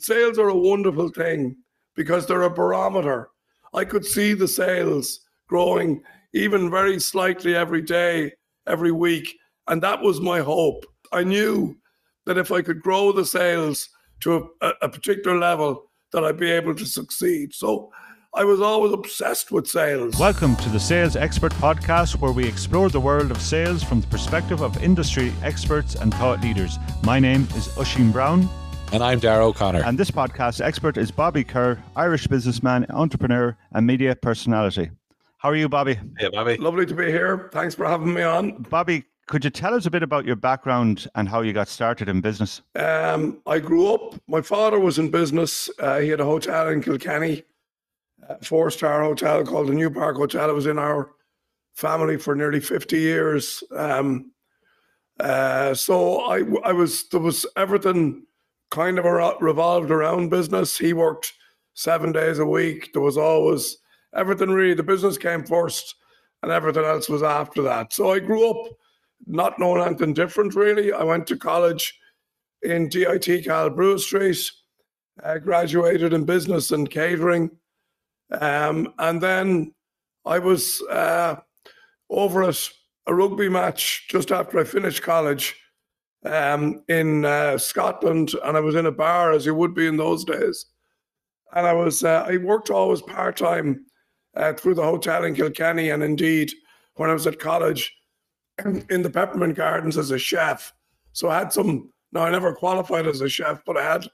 Sales are a wonderful thing because they're a barometer. I could see the sales growing even very slightly every day, every week. And that was my hope. I knew that if I could grow the sales to a, a particular level, that I'd be able to succeed. So I was always obsessed with sales. Welcome to the Sales Expert Podcast, where we explore the world of sales from the perspective of industry experts and thought leaders. My name is Oisin Brown. And I'm Darragh O'Connor. And this podcast expert is Bobby Kerr, Irish businessman, entrepreneur, and media personality. How are you, Bobby? Hey, Bobby. Lovely to be here. Thanks for having me on. Bobby, could you tell us a bit about your background and how you got started in business? Um, I grew up, my father was in business. Uh, he had a hotel in Kilkenny, a four star hotel called the New Park Hotel. It was in our family for nearly 50 years. Um, uh, so I, I was, there was everything kind of revolved around business. He worked seven days a week. There was always everything really, the business came first and everything else was after that. So I grew up not knowing anything different really. I went to college in DIT Cathal Brugha Street, uh, graduated in business and catering. Um, and then I was uh, over at a rugby match just after I finished college um, in uh, Scotland, and I was in a bar as you would be in those days. And I was uh, I worked always part time uh, through the hotel in Kilkenny, and indeed when I was at college in the Peppermint Gardens as a chef. So I had some. Now I never qualified as a chef, but I had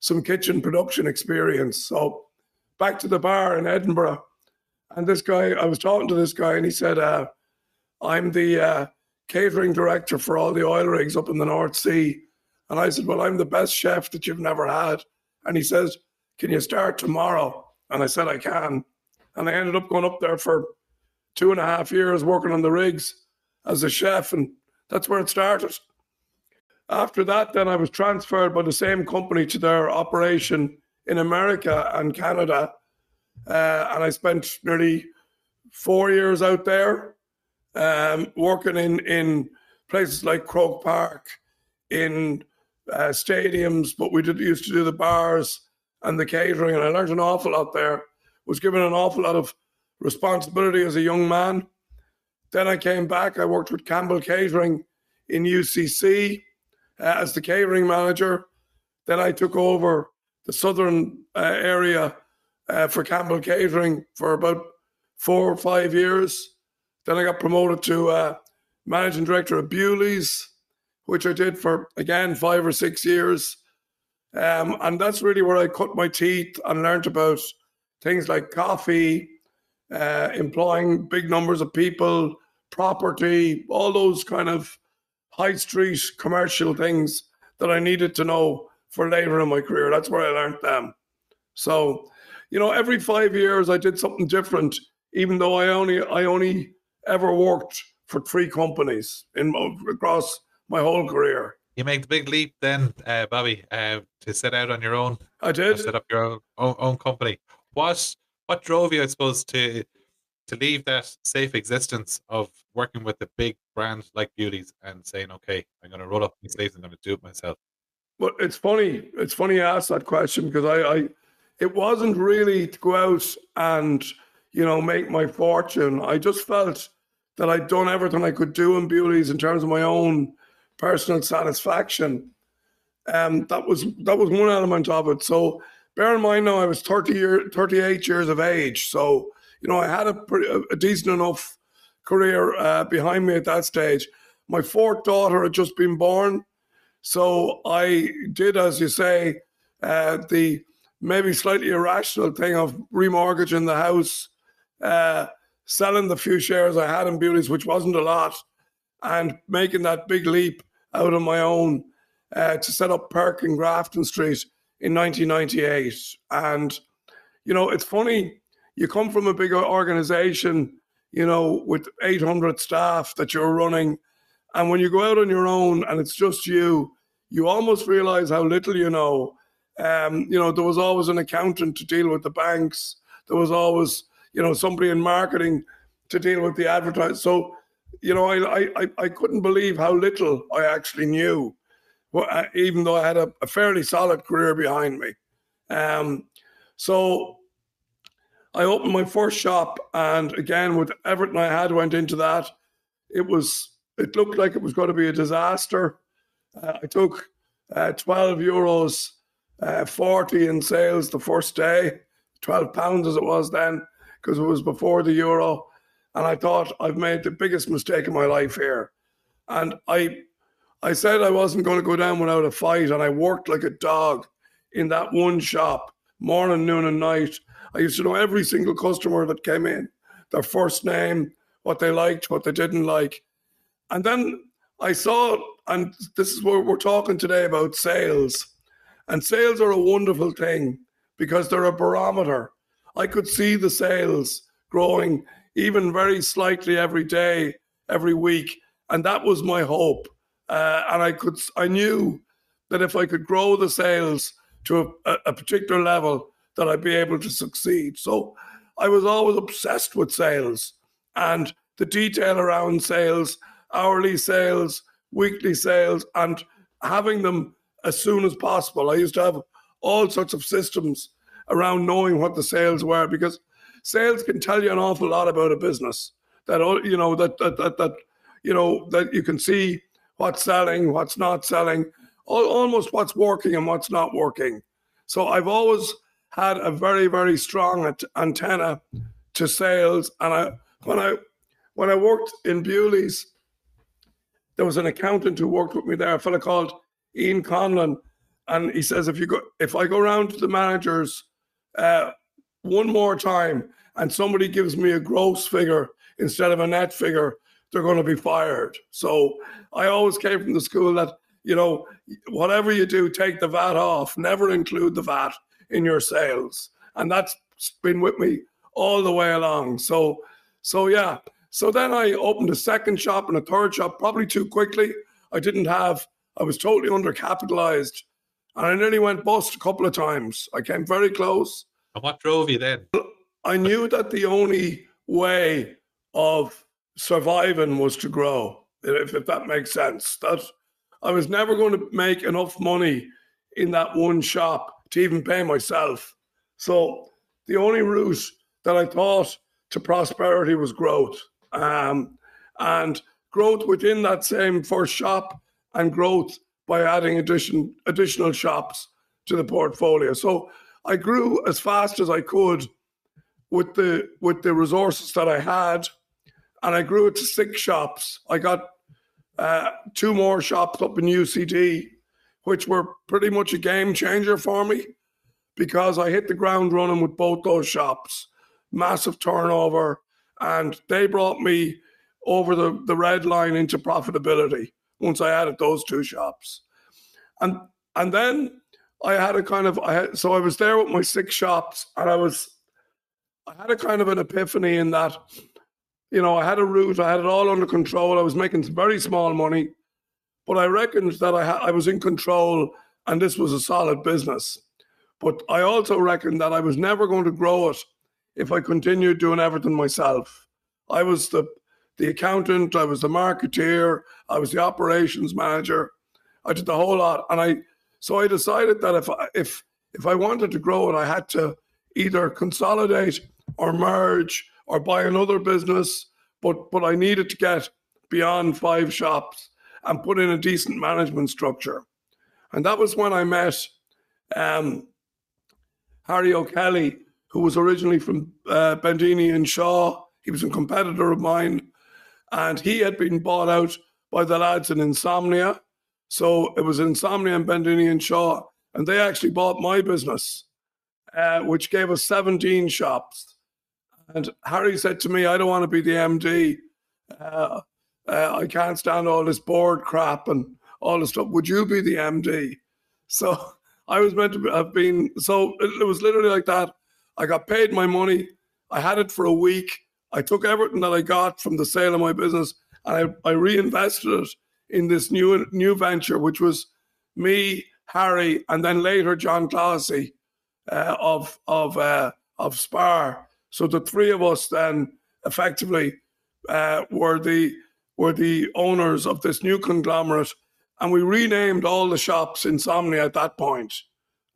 some kitchen production experience. So back to the bar in Edinburgh, and this guy, I was talking to this guy, and he said, uh, "I'm the uh, catering director for all the oil rigs up in the North Sea." And I said, "Well, I'm the best chef that you've never had." And he says, "Can you start tomorrow?" And I said, "I can." And I ended up going up there for two and a half years working on the rigs as a chef, and that's where it started. After that, then I was transferred by the same company to their operation in America and Canada, uh, and I spent nearly four years out there, um, working in in places like Croke Park, in uh, stadiums, but we did used to do the bars and the catering, and I learned an awful lot there. Was given an awful lot of responsibility as a young man then I came back. I worked with Campbell Catering in UCC uh, as the catering manager. Then I took over the southern uh, area uh, for Campbell Catering for about four or five years. Then I got promoted to uh, managing director of Bewley's, which I did for again five or six years. Um, and that's really where I cut my teeth and learned about things like coffee, uh, employing big numbers of people, property, all those kind of high street commercial things that I needed to know for later in my career. That's where I learned them. So, you know, every five years I did something different, even though I only I only ever worked for three companies in across my whole career. You make the big leap then, uh, Bobby, uh, to set out on your own. I did set up your own, own, own company. What what drove you, I suppose, to to leave that safe existence of working with a big brand like Bewley's and saying, okay, I'm going to roll up my sleeves, and I'm going to do it myself? Well, it's funny. It's funny you ask that question because I, I, it wasn't really to go out and, you know, make my fortune. I just felt that I'd done everything I could do in Bewley's in terms of my own personal satisfaction. Um, that was that was one element of it. So bear in mind now I was 30 year, 38 years of age. So you know, I had a, pretty, a decent enough career uh, behind me at that stage. My fourth daughter had just been born. So I did, as you say, uh, the maybe slightly irrational thing of remortgaging the house, uh, selling the few shares I had in Bewley's, which wasn't a lot, and making that big leap out on my own uh, to set up Perk in Grafton Street in 1998. And, you know, it's funny you come from a big organization, you know, with 800 staff that you're running. And when you go out on your own and it's just you, you almost realize how little you know. Um, you know, there was always an accountant to deal with the banks. There was always, you know, somebody in marketing to deal with the advertising. So, you know, I, I, I couldn't believe how little I actually knew. even though I had a, a fairly solid career behind me. Um, so I opened my first shop, and again, with everything I had, went into that. It was it looked like it was going to be a disaster. Uh, I took uh, 12 euros, uh, 40 in sales the first day, 12 pounds as it was then, because it was before the euro. And I thought I've made the biggest mistake of my life here. And I I said I wasn't going to go down without a fight, and I worked like a dog in that one shop, morning, noon, and night. I used to know every single customer that came in, their first name, what they liked, what they didn't like. And then I saw, and this is what we're talking today about sales. And sales are a wonderful thing because they're a barometer. I could see the sales growing even very slightly every day, every week. And that was my hope. Uh, and I could, I knew that if I could grow the sales to a, a particular level, that I'd be able to succeed. So I was always obsessed with sales and the detail around sales, hourly sales, weekly sales, and having them as soon as possible. I used to have all sorts of systems around knowing what the sales were because sales can tell you an awful lot about a business. That all you know that that that, that you know that you can see what's selling, what's not selling, all, almost what's working and what's not working. So I've always had a very, very strong antenna to sales. And I, when I, when I worked in Bewley's, there was an accountant who worked with me there, a fellow called Ian Conlon, and he says if you go, if I go around to the managers uh, one more time, and somebody gives me a gross figure instead of a net figure, they're going to be fired. So I always came from the school that, you know, whatever you do, take the VAT off, never include the VAT in your sales. And that's been with me all the way along. So, so yeah. So then I opened a second shop and a third shop, probably too quickly. I didn't have, I was totally undercapitalized. And I nearly went bust a couple of times. I came very close. And what drove you then? I knew that the only way of surviving was to grow, if, if that makes sense. That I was never going to make enough money in that one shop to even pay myself. So the only route that I thought to prosperity was growth. Um, and growth within that same first shop and growth by adding addition, additional shops to the portfolio. So I grew as fast as I could with the with the resources that I had and I grew it to six shops. I got uh, two more shops up in UCD, which were pretty much a game changer for me because I hit the ground running with both those shops. Massive turnover, and they brought me over the, the red line into profitability once I added those two shops. And and then I had a kind of I had, so I was there with my six shops and I was I had a kind of an epiphany in that you know, I had a route, I had it all under control. I was making very small money, but I reckoned that I, ha- I was in control and this was a solid business. But I also reckoned that I was never going to grow it if I continued doing everything myself. I was the the accountant, I was the marketeer, I was the operations manager. I did the whole lot, and I so I decided that if I, if if I wanted to grow it, I had to either consolidate or merge or buy another business, but but I needed to get beyond five shops and put in a decent management structure. And that was when I met um, Harry O'Kelly, who was originally from uh, Bendini and Shaw. He was a competitor of mine, and he had been bought out by the lads in Insomnia. So it was Insomnia and Bendini and Shaw, and they actually bought my business, uh, which gave us 17 shops. And Harry said to me, I don't want to be the MD. Uh, uh, I can't stand all this board crap and all this stuff. Would you be the MD? So I was meant to have been, so it, it was literally like that. I got paid my money. I had it for a week. I took everything that I got from the sale of my business and I, I reinvested it in this new new venture, which was me, Harry, and then later John Clohessy uh, of of uh, of Spar. So the three of us then effectively uh, were the were the owners of this new conglomerate, And we renamed all the shops Insomnia at that.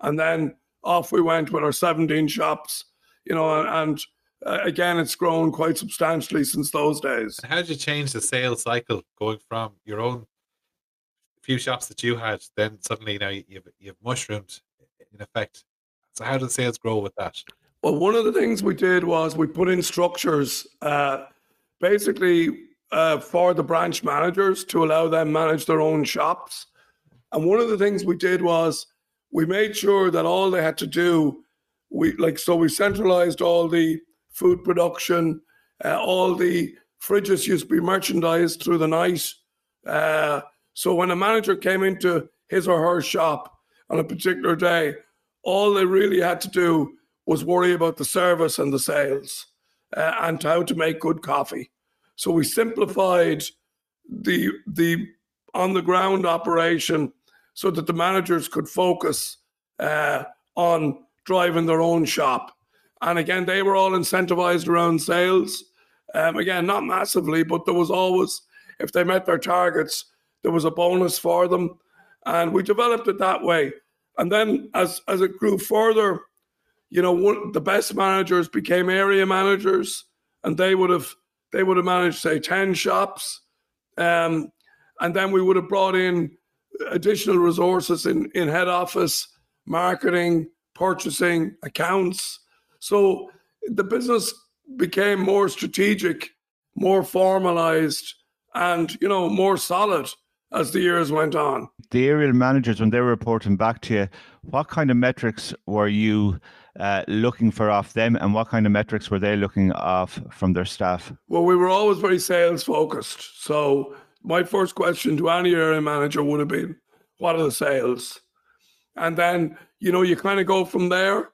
And then off we went with our 17 shops, you know, and uh, again, it's grown quite substantially since those days. And how did you change the sales cycle going from your own few shops that you had, then suddenly now you've, you've mushroomed in effect? So how did sales grow with that? Well, one of the things we did was we put in structures, uh, basically uh, for the branch managers to allow them manage their own shops. And one of the things we did was we made sure that all they had to do, we like so we centralized all the food production, uh, all the fridges used to be merchandised through the night. Uh, so when a manager came into his or her shop on a particular day, all they really had to do was worry about the service and the sales uh, and how to make good coffee. So we simplified the the on the ground operation so that the managers could focus uh, on driving their own shop. And again, they were all incentivized around sales. Um, again, not massively, but there was always, if they met their targets, there was a bonus for them. And we developed it that way. And then as, as it grew further, you know, one, the best managers became area managers, and they would have they would have managed, say, 10 shops. Um, and then we would have brought in additional resources in, in head office, marketing, purchasing, accounts. So the business became more strategic, more formalized, and you know, more solid as the years went on. The aerial managers, when they were reporting back to you, what kind of metrics were you uh, looking for off them, and what kind of metrics were they looking off from their staff? Well, we were always very sales focused. So my first question to any area manager would have been, "What are the sales?" And then you know you kind of go from there.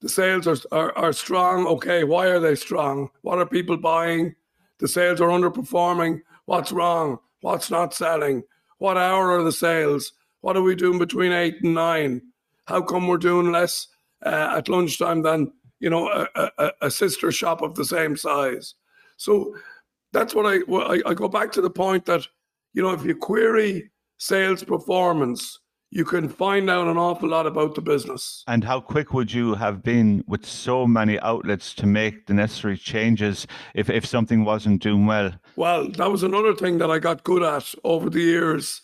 The sales are, are are strong. Okay, why are they strong? What are people buying? The sales are underperforming. What's wrong? What's not selling? What hour are the sales? What are we doing between eight and nine? How come we're doing less uh, at lunchtime than you know a, a, a, sister shop of the same size. So that's what I, I I go back to the point that you know if you query sales performance, you can find out an awful lot about the business. And how quick would you have been with so many outlets to make the necessary changes if, if something wasn't doing well? Well, that was another thing that I got good at over the years.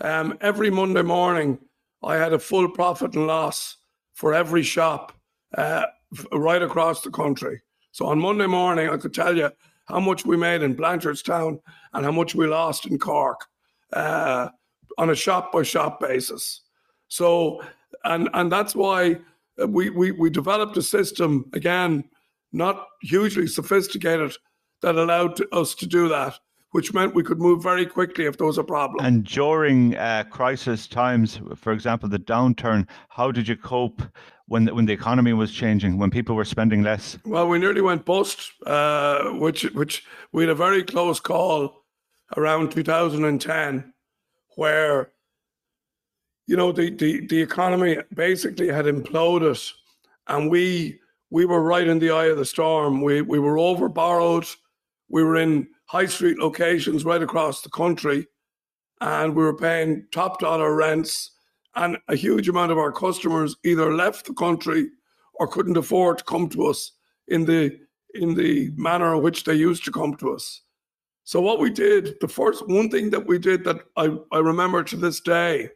Um, every Monday morning, I had a full profit and loss for every shop uh, right across the country. So on Monday morning, I could tell you how much we made in Blanchardstown and how much we lost in Cork uh, on a shop by shop basis. So, and and that's why we, we we developed a system again, not hugely sophisticated, that allowed us to do that which meant we could move very quickly if there was a problem. And during uh, crisis times, for example, the downturn, how did you cope when the, when the economy was changing, when people were spending less? Well, we nearly went bust, uh, which which we had a very close call around 2010, where you know the, the, the economy basically had imploded, and we we were right in the eye of the storm. We we were over borrowed. We were in high street locations right across the country. And we were paying top dollar rents. And a huge amount of our customers either left the country or couldn't afford to come to us in the in the manner in which they used to come to us. So what we did, the first one thing that we did that I, I remember to this day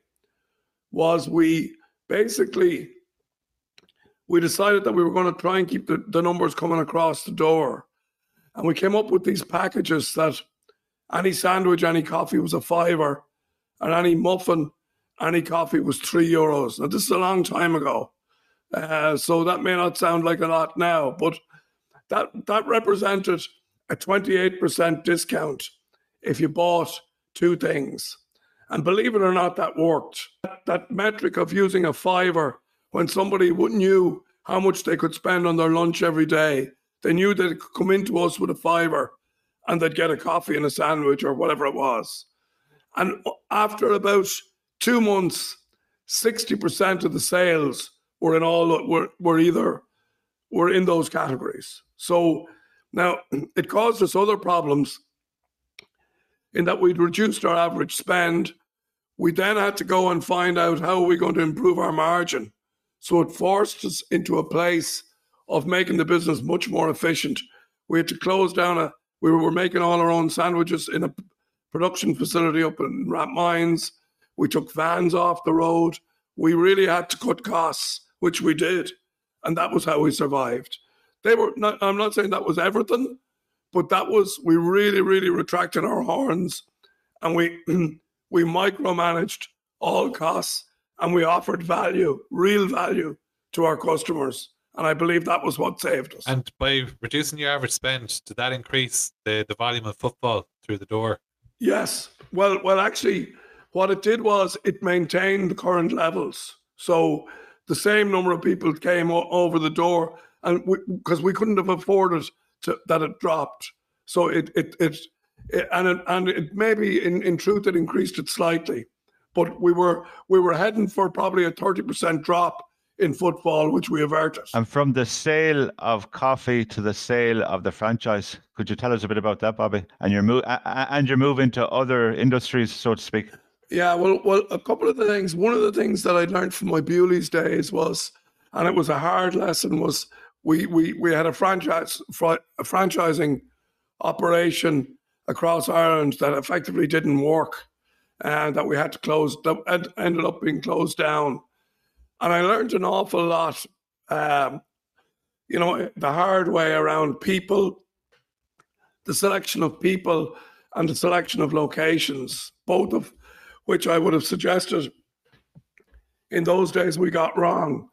was we basically we decided that we were going to try and keep the, the numbers coming across the door. And we came up with these packages that any sandwich, any coffee was a fiver, and any muffin, any coffee was three euros. Now, this is a long time ago. Uh, so that may not sound like a lot now, but that, that represented a 28% discount if you bought two things. And believe it or not, that worked. That, that metric of using a fiver when somebody wouldn't knew how much they could spend on their lunch every day they knew they'd come into us with a fiver and they'd get a coffee and a sandwich or whatever it was. And after about two months, 60% of the sales were in all were, were either were in those categories. So now it caused us other problems in that we'd reduced our average spend. we then had to go and find out how we're we going to improve our margin. So it forced us into a place of making the business much more efficient. We had to close down a, we were making all our own sandwiches in a production facility up in Rathmines. We took vans off the road. We really had to cut costs, which we did. And that was how we survived. They were not, I'm not saying that was everything, but that was, we really, really retracted our horns and we, we micromanaged all costs and we offered value, real value to our customers. And I believe that was what saved us. And by reducing your average spend, did that increase the, the volume of footfall through the door? Yes. Well, well, actually, what it did was it maintained the current levels. So the same number of people came o- over the door, and because we, we, couldn't have afforded to, that it dropped. So it it it, it and it, and it maybe in, in truth it increased it slightly, but we were we were heading for probably a thirty percent drop in footfall, which we averted. And from the sale of coffee to the sale of the franchise, could you tell us a bit about that, Bobby? And your move and your move into other industries, so to speak. Yeah, well, well, a couple of the things. One of the things that I learned from my Bewley's days was, and it was a hard lesson, was we we we had a franchise a franchising operation across Ireland that effectively didn't work, and that we had to close. That ended up being closed down and I learned an awful lot. Um, you know, the hard way around people, the selection of people, and the selection of locations, both of which I would have suggested in those days we got wrong.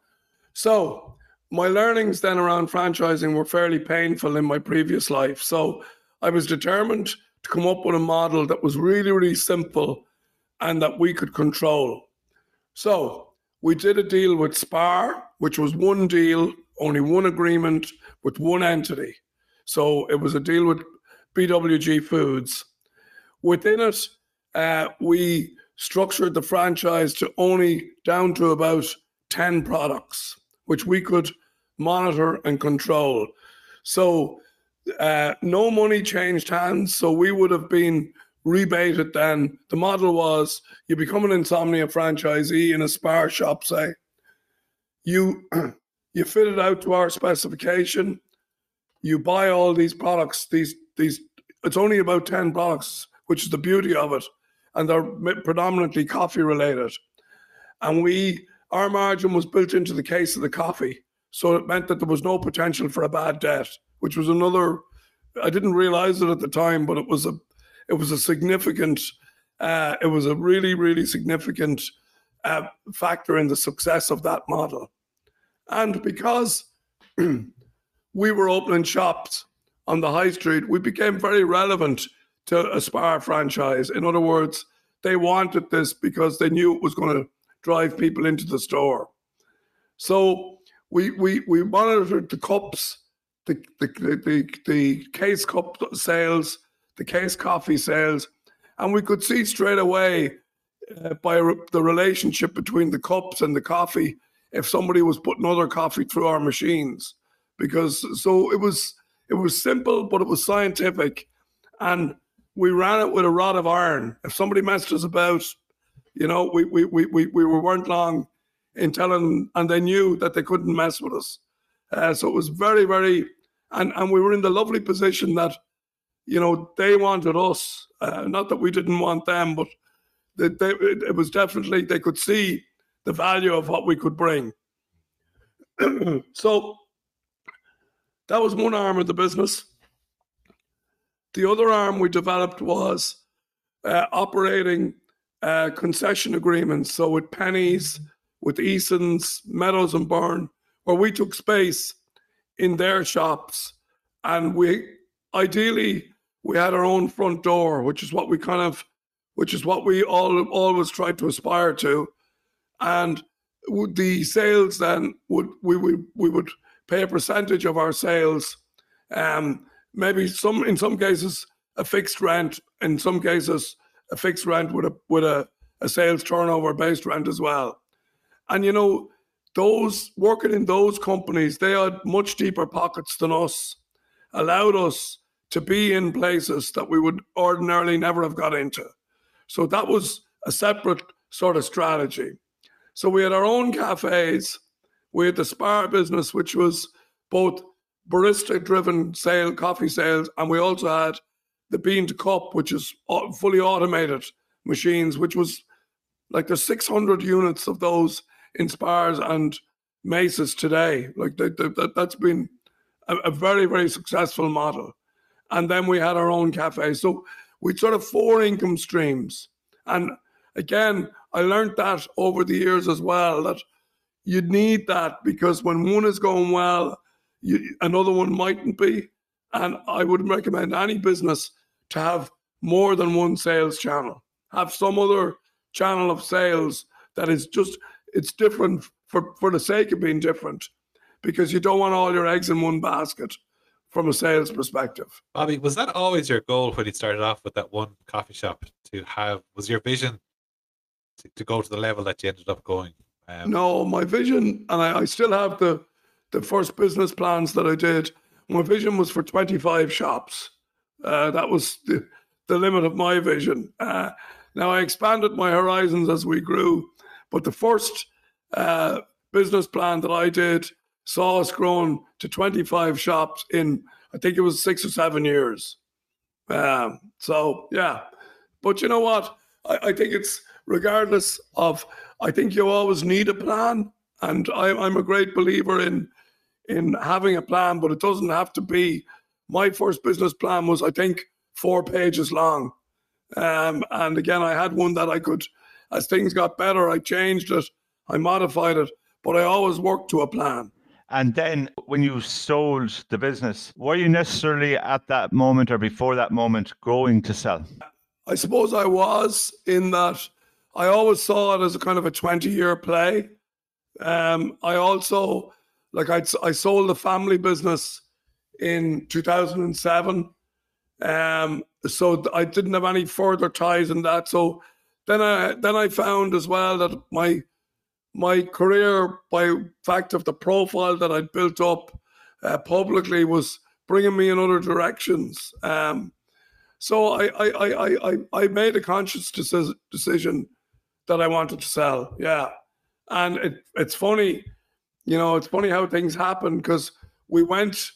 So, my learnings then around franchising were fairly painful in my previous life. So, I was determined to come up with a model that was really, really simple and that we could control. So, we did a deal with Spar, which was one deal, only one agreement with one entity. So it was a deal with BWG Foods. Within it, uh, we structured the franchise to only down to about 10 products, which we could monitor and control. So uh, no money changed hands. So we would have been rebated then. The model was you become an insomnia franchisee in a spar shop, say. You you fit it out to our specification. You buy all these products. These these it's only about 10 products, which is the beauty of it. And they're predominantly coffee related. And we our margin was built into the case of the coffee. So it meant that there was no potential for a bad debt, which was another I didn't realize it at the time, but it was a it was a significant, uh, it was a really, really significant uh, factor in the success of that model. And because we were opening shops on the high street, we became very relevant to a Spar franchise. In other words, they wanted this because they knew it was going to drive people into the store. So we we we monitored the cups, the the the, the case cup sales, the case coffee sales, and we could see straight away uh, by re- the relationship between the cups and the coffee if somebody was putting other coffee through our machines because so it was it was simple but it was scientific and we ran it with a rod of iron if somebody messed us about you know we we we, we, we weren't long in telling and they knew that they couldn't mess with us uh, so it was very very and and we were in the lovely position that you know, they wanted us. Uh, not that we didn't want them, but they, they, it was definitely they could see the value of what we could bring. so that was one arm of the business. The other arm we developed was uh, operating uh, concession agreements. So with Penneys, with Eason's, Meadows and Byrne, where we took space in their shops and we ideally we had our own front door, which is what we kind of, which is what we all always tried to aspire to, and the sales then would we would we would pay a percentage of our sales, um, maybe some in some cases a fixed rent, in some cases a fixed rent with a with a, a sales turnover based rent as well, and you know those working in those companies they had much deeper pockets than us, allowed us to be in places that we would ordinarily never have got into. So that was a separate sort of strategy. So we had our own cafes. We had the Spar business, which was both barista driven sale, coffee sales, and we also had the bean to cup, which is uh, fully automated machines, which was like there's 600 units of those in Spars and Maces today. Like that, that, that's been a, a very, very successful model. And then we had our own cafe. So we sort of four income streams. And again, I learned that over the years as well that you need that because when one is going well, you, another one mightn't be. And I wouldn't recommend any business to have more than one sales channel, have some other channel of sales that is just, it's different for, for the sake of being different because you don't want all your eggs in one basket from a sales perspective. Bobby, was that always your goal when you started off with that one coffee shop to have? Was your vision to, to go to the level that you ended up going? Um, No, my vision, and I, I still have the the first business plans that I did. My vision was for 25 shops. Uh, that was the, the limit of my vision. Uh, now I expanded my horizons as we grew, but the first uh, business plan that I did saw us grown to 25 shops in, I think it was six or seven years. Um, so yeah, but you know what? I, I think it's regardless of. I think you always need a plan, and I, I'm a great believer in in having a plan, but it doesn't have to be. My first business plan was, I think, four pages long, um, and again, I had one that I could. As things got better, I changed it, I modified it, but I always worked to a plan. And then when you sold the business, were you necessarily at that moment or before that moment going to sell? I suppose I was in that I always saw it as a kind of a 20 year play. Um, I also, like, I'd, I sold the family business in 2007. Um, so I didn't have any further ties in that. So then I, then I found as well that my, my career, by fact of the profile that I'd built up uh, publicly, was bringing me in other directions. Um, so I I, I, I, I made a conscious deci- decision that I wanted to sell. Yeah, and it, it's funny, you know, it's funny how things happen because we went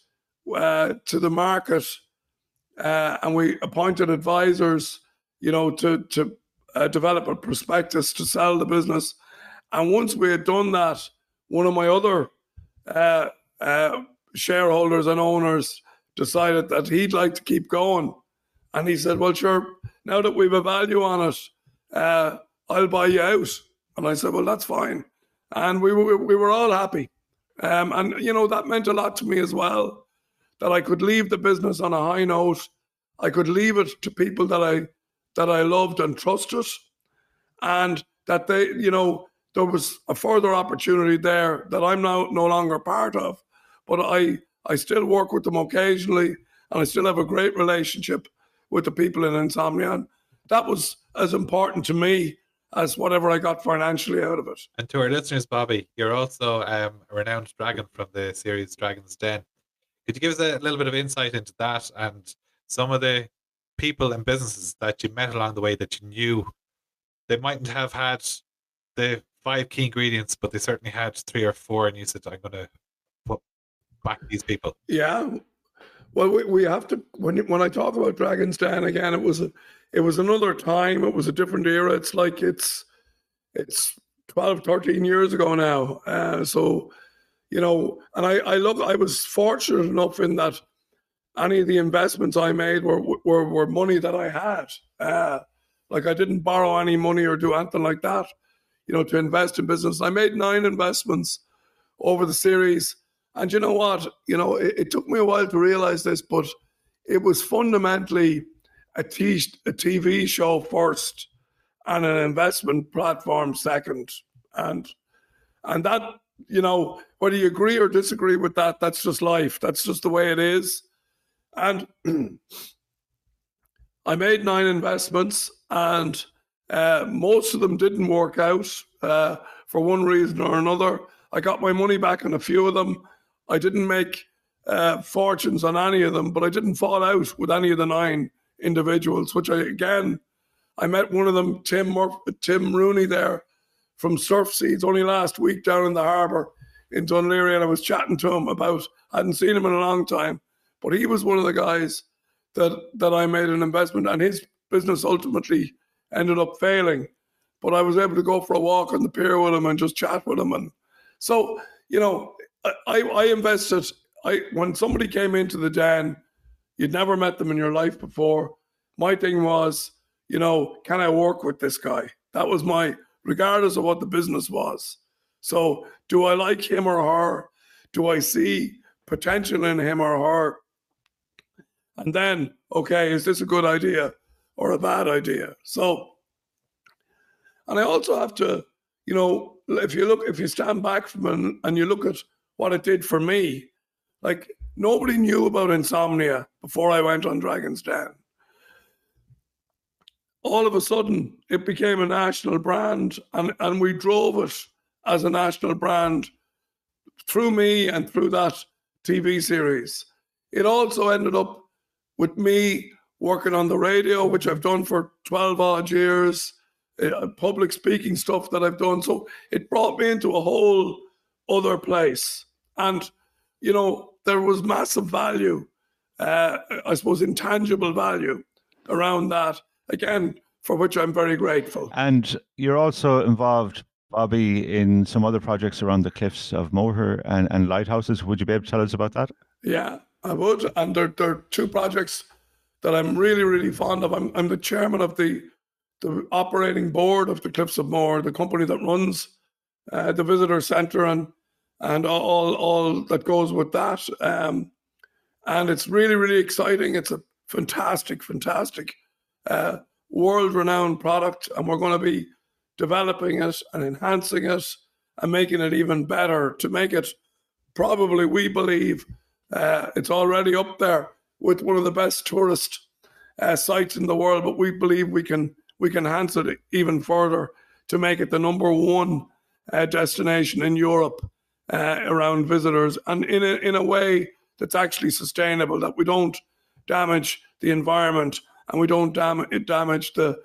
uh, to the market uh, and we appointed advisors, you know, to to uh, develop a prospectus to sell the business. And once we had done that, one of my other uh, uh, shareholders and owners decided that he'd like to keep going. And he said, Well, sure, now that we've a value on it, uh, I'll buy you out. And I said, Well, that's fine. And we were, we were all happy. Um, and, you know, that meant a lot to me as well that I could leave the business on a high note. I could leave it to people that I that I loved and trusted, and that they, you know, there was a further opportunity there that I'm now no longer part of, but I I still work with them occasionally, and I still have a great relationship with the people in Insomnia. And that was as important to me as whatever I got financially out of it. And to our listeners, Bobby, you're also um, a renowned dragon from the series Dragon's Den. Could you give us a little bit of insight into that and some of the people and businesses that you met along the way that you knew they mightn't have had the five key ingredients, but they certainly had three or four, and you said, "I'm going to put back these people." Yeah. Well, we, we have to when when I talk about Dragon's Den again, it was a, it was another time. It was a different era. It's like it's it's 12, 13 years ago now. Uh, so, you know, and I I look, I was fortunate enough in that any of the investments I made were were, were money that I had. Uh, like I didn't borrow any money or do anything like that. You know, to invest in business. I made nine investments over the series. And you know what? You know, it, it took me a while to realize this, but it was fundamentally a, t- a TV show first and an investment platform second. And and that, you know, whether you agree or disagree with that, that's just life. That's just the way it is. And I made nine investments, and uh, most of them didn't work out uh, for one reason or another. I got my money back on a few of them. I didn't make uh, fortunes on any of them, but I didn't fall out with any of the nine individuals, which I again I met one of them, Tim Tim Rooney, there from Surf Seeds only last week down in the harbour in Dún Laoghaire, and I was chatting to him about. I hadn't seen him in a long time, but he was one of the guys that that I made an investment, and his business ultimately ended up failing. But I was able to go for a walk on the pier with him and just chat with him, and so you know, I I invested. I when somebody came into the den, you'd never met them in your life before. My thing was, you know, can I work with this guy? That was my regardless of what the business was. So, do I like him or her? Do I see potential in him or her? And then, okay, is this a good idea or a bad idea? So, and I also have to, you know, if you look, if you stand back from it and you look at what it did for me, like nobody knew about insomnia before I went on Dragon's Den all of a sudden it became a national brand and, and we drove it as a national brand through me and through that TV series. It also ended up with me working on the radio, which I've done for 12 odd years, uh, public speaking stuff that I've done. So it brought me into a whole other place. And, you know, there was massive value, uh, I suppose, intangible value around that again, for which I'm very grateful. And you're also involved, Bobby, in some other projects around the cliffs of Moher and, and lighthouses. Would you be able to tell us about that? Yeah, I would. And there, there are two projects that I'm really, really fond of. I'm, I'm the chairman of the the operating board of the Cliffs of Moher, the company that runs uh, the visitor centre and and all all that goes with that. Um, and it's really, really exciting. It's a fantastic, fantastic uh, world renowned product, and we're going to be developing it and enhancing it and making it even better to make it probably, we believe, uh, it's already up there with one of the best tourist uh, sites in the world, but we believe we can we can enhance it even further to make it the number one uh, destination in Europe uh, around visitors, and in a, in a way that's actually sustainable, that we don't damage the environment and we don't damage damage the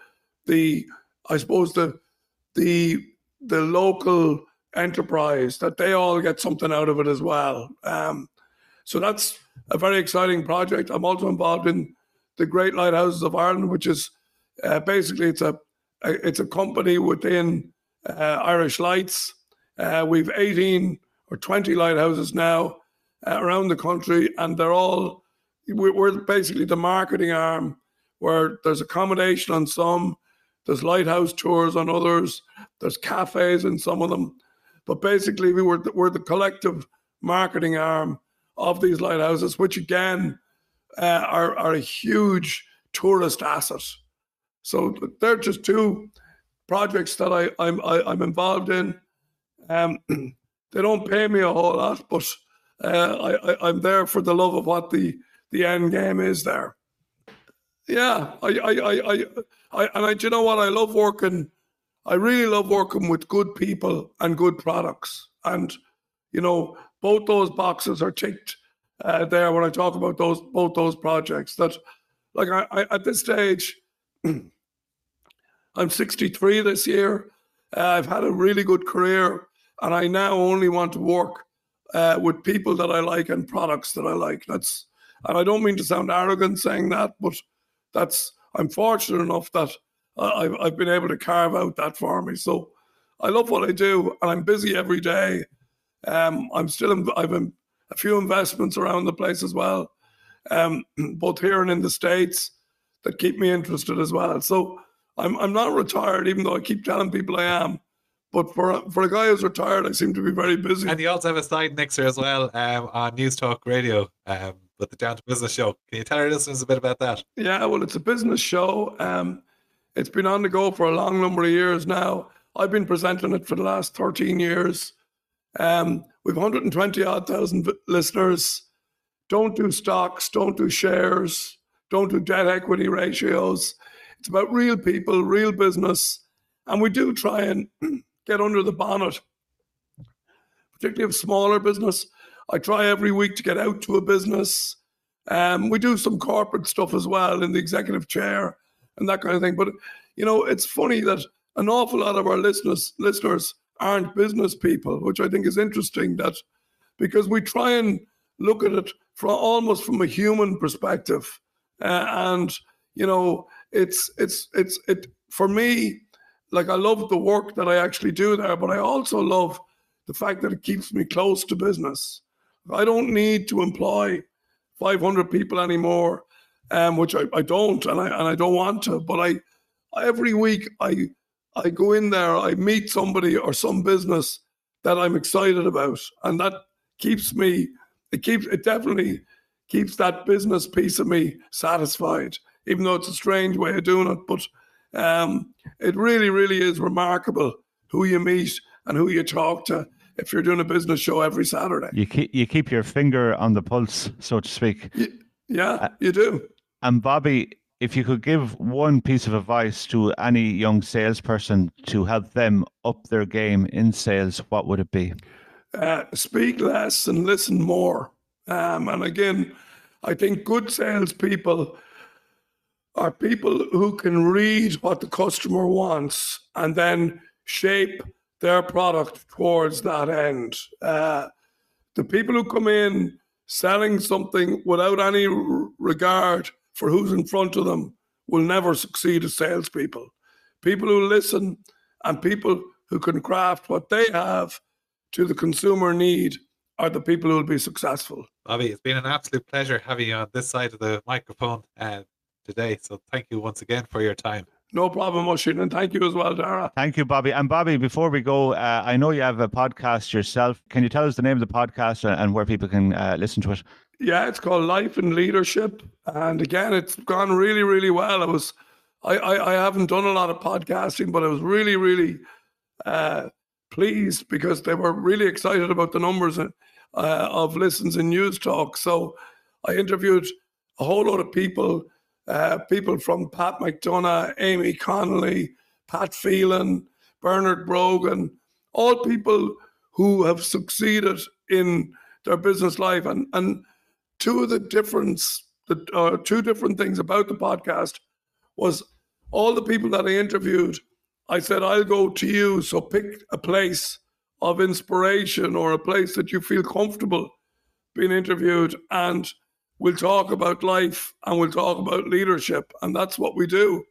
the I suppose the the the local enterprise that they all get something out of it as well. Um, so that's a very exciting project. I'm also involved in the Great Lighthouses of Ireland, which is uh, basically it's a, a, it's a company within uh, Irish Lights. Uh, we've 18 or 20 lighthouses now uh, around the country, and they're all we're basically the marketing arm where there's accommodation on some, there's lighthouse tours on others, there's cafes in some of them. But basically, we were the, we're the collective marketing arm of these lighthouses, which again uh, are, are a huge tourist asset. So they're just two projects that I, I'm I, am i am involved in. Um, they don't pay me a whole lot, but uh, I, I, I'm there for the love of what the the end game is there. Yeah, I, I, I, I, I and I, do you know what? I love working. I really love working with good people and good products. And you know, both those boxes are ticked uh, there when I talk about those both those projects. That, like, I, I at this stage, I'm 63 this year. Uh, I've had a really good career, and I now only want to work uh, with people that I like and products that I like. That's, and I don't mean to sound arrogant saying that, but that's I'm fortunate enough that I've I've been able to carve out that for me. So I love what I do, and I'm busy every day. Um, I'm still in, I've a few investments around the place as well, um, both here and in the states that keep me interested as well. So I'm I'm not retired, even though I keep telling people I am. But for for a guy who's retired, I seem to be very busy. And you also have a side mixer as well um, on Newstalk Radio. Um, with the Down to Business show. Can you tell our listeners a bit about that? Yeah, well, it's a business show. Um, it's been on the go for a long number of years now. I've been presenting it for the last 13 years. Um, we've 120 odd thousand listeners. Don't do stocks, don't do shares, don't do debt equity ratios. It's about real people, real business. And we do try and get under the bonnet, particularly of smaller business I try every week to get out to a business. Um, we do some corporate stuff as well in the executive chair and that kind of thing. But you know, it's funny that an awful lot of our listeners listeners aren't business people, which I think is interesting. That because we try and look at it from almost from a human perspective, uh, and you know, it's it's it's it for me. Like I love the work that I actually do there, but I also love the fact that it keeps me close to business. I don't need to employ 500 people anymore, um, which I, I don't, and I and I don't want to. But I every week I I go in there, I meet somebody or some business that I'm excited about, and that keeps me. It keeps it definitely keeps that business piece of me satisfied, even though it's a strange way of doing it. But um, it really, really is remarkable who you meet and who you talk to if you're doing a business show every Saturday. You keep you keep your finger on the pulse, so to speak. Yeah, you do. And Bobby, if you could give one piece of advice to any young salesperson to help them up their game in sales, what would it be? Uh, speak less and listen more. Um, and again, I think good salespeople are people who can read what the customer wants and then shape their product towards that end. Uh, the people who come in selling something without any regard for who's in front of them will never succeed as salespeople. People who listen and people who can craft what they have to the consumer need are the people who will be successful. Bobby, it's been an absolute pleasure having you on this side of the microphone uh, today. So thank you once again for your time. No problem, Oisin, and thank you as well, Dara. Thank you, Bobby. And Bobby, before we go, uh, I know you have a podcast yourself. Can you tell us the name of the podcast and where people can uh, listen to it? Yeah, it's called Life and Leadership, and again, it's gone really, really well. I was, I, I, I haven't done a lot of podcasting, but I was really, really uh, pleased because they were really excited about the numbers uh, of listens and Newstalk. So I interviewed a whole lot of people uh, people from Pat McDonough, Amy Connolly, Pat Phelan, Bernard Brogan, all people who have succeeded in their business life. And, and two of the difference, the uh, two different things about the podcast was all the people that I interviewed, I said, I'll go to you. So pick a place of inspiration or a place that you feel comfortable being interviewed. And we'll talk about life and we'll talk about leadership, and that's what we do.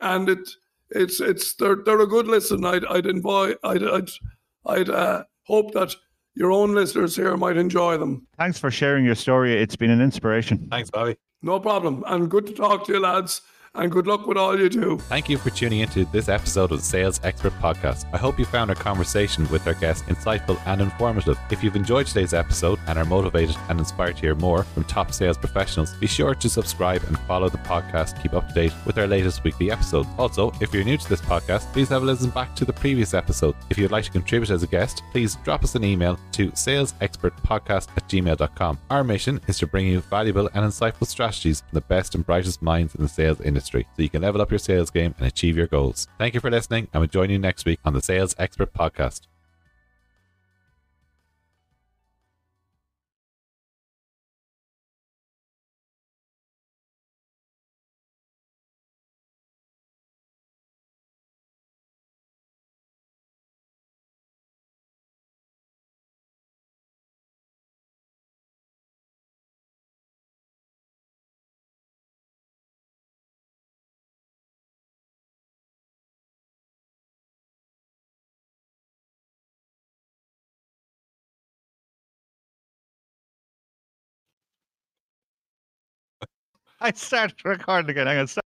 And it it's it's they're they're a good listen. I'd I'd invite I'd I'd I'd uh, hope that your own listeners here might enjoy them. Thanks for sharing your story. It's been an inspiration. Thanks, Bobby. No problem, and good to talk to you, lads and good luck with all you do. Thank you for tuning into this episode of the Sales Expert Podcast. I hope you found our conversation with our guest insightful and informative. If you've enjoyed today's episode and are motivated and inspired to hear more from top sales professionals, be sure to subscribe and follow the podcast to keep up to date with our latest weekly episode. Also, if you're new to this podcast, please have a listen back to the previous episode. If you'd like to contribute as a guest, please drop us an email to salesexpertpodcast at gmail.com. Our mission is to bring you valuable and insightful strategies from the best and brightest minds in the sales industry industry so you can level up your sales game and achieve your goals. Thank you for listening, and we'll join you next week on the Sales Expert Podcast. I started recording again. Hang on.